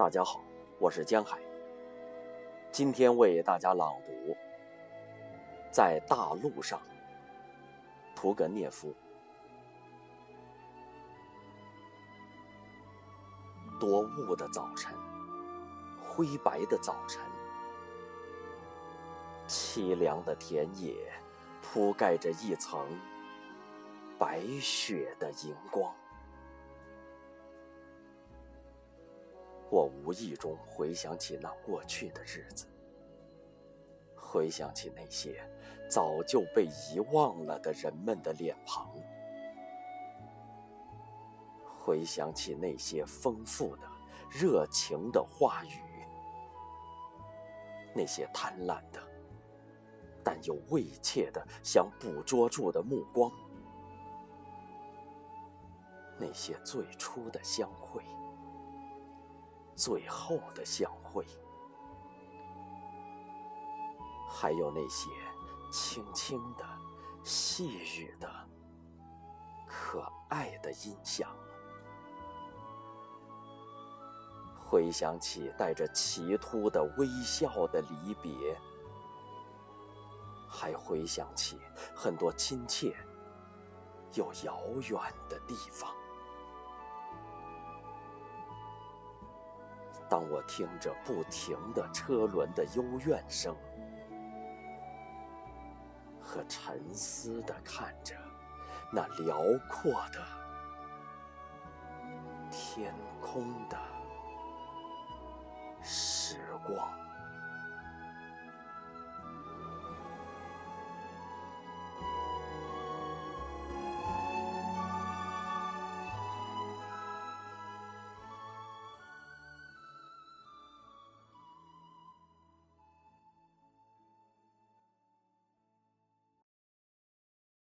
大家好，我是江海。今天为大家朗读《在大路上》，屠格涅夫。多雾的早晨，灰白的早晨，凄凉的田野铺盖着一层白雪的荧光。我无意中回想起那过去的日子，回想起那些早就被遗忘了的人们的脸庞，回想起那些丰富的、热情的话语，那些贪婪的但又畏怯的想捕捉住的目光，那些最初的相会。最后的相会，还有那些轻轻的、细语的、可爱的音响，回想起带着奇突的微笑的离别，还回想起很多亲切又遥远的地方。当我听着不停的车轮的幽怨声，和沉思的看着那辽阔的天空的时光。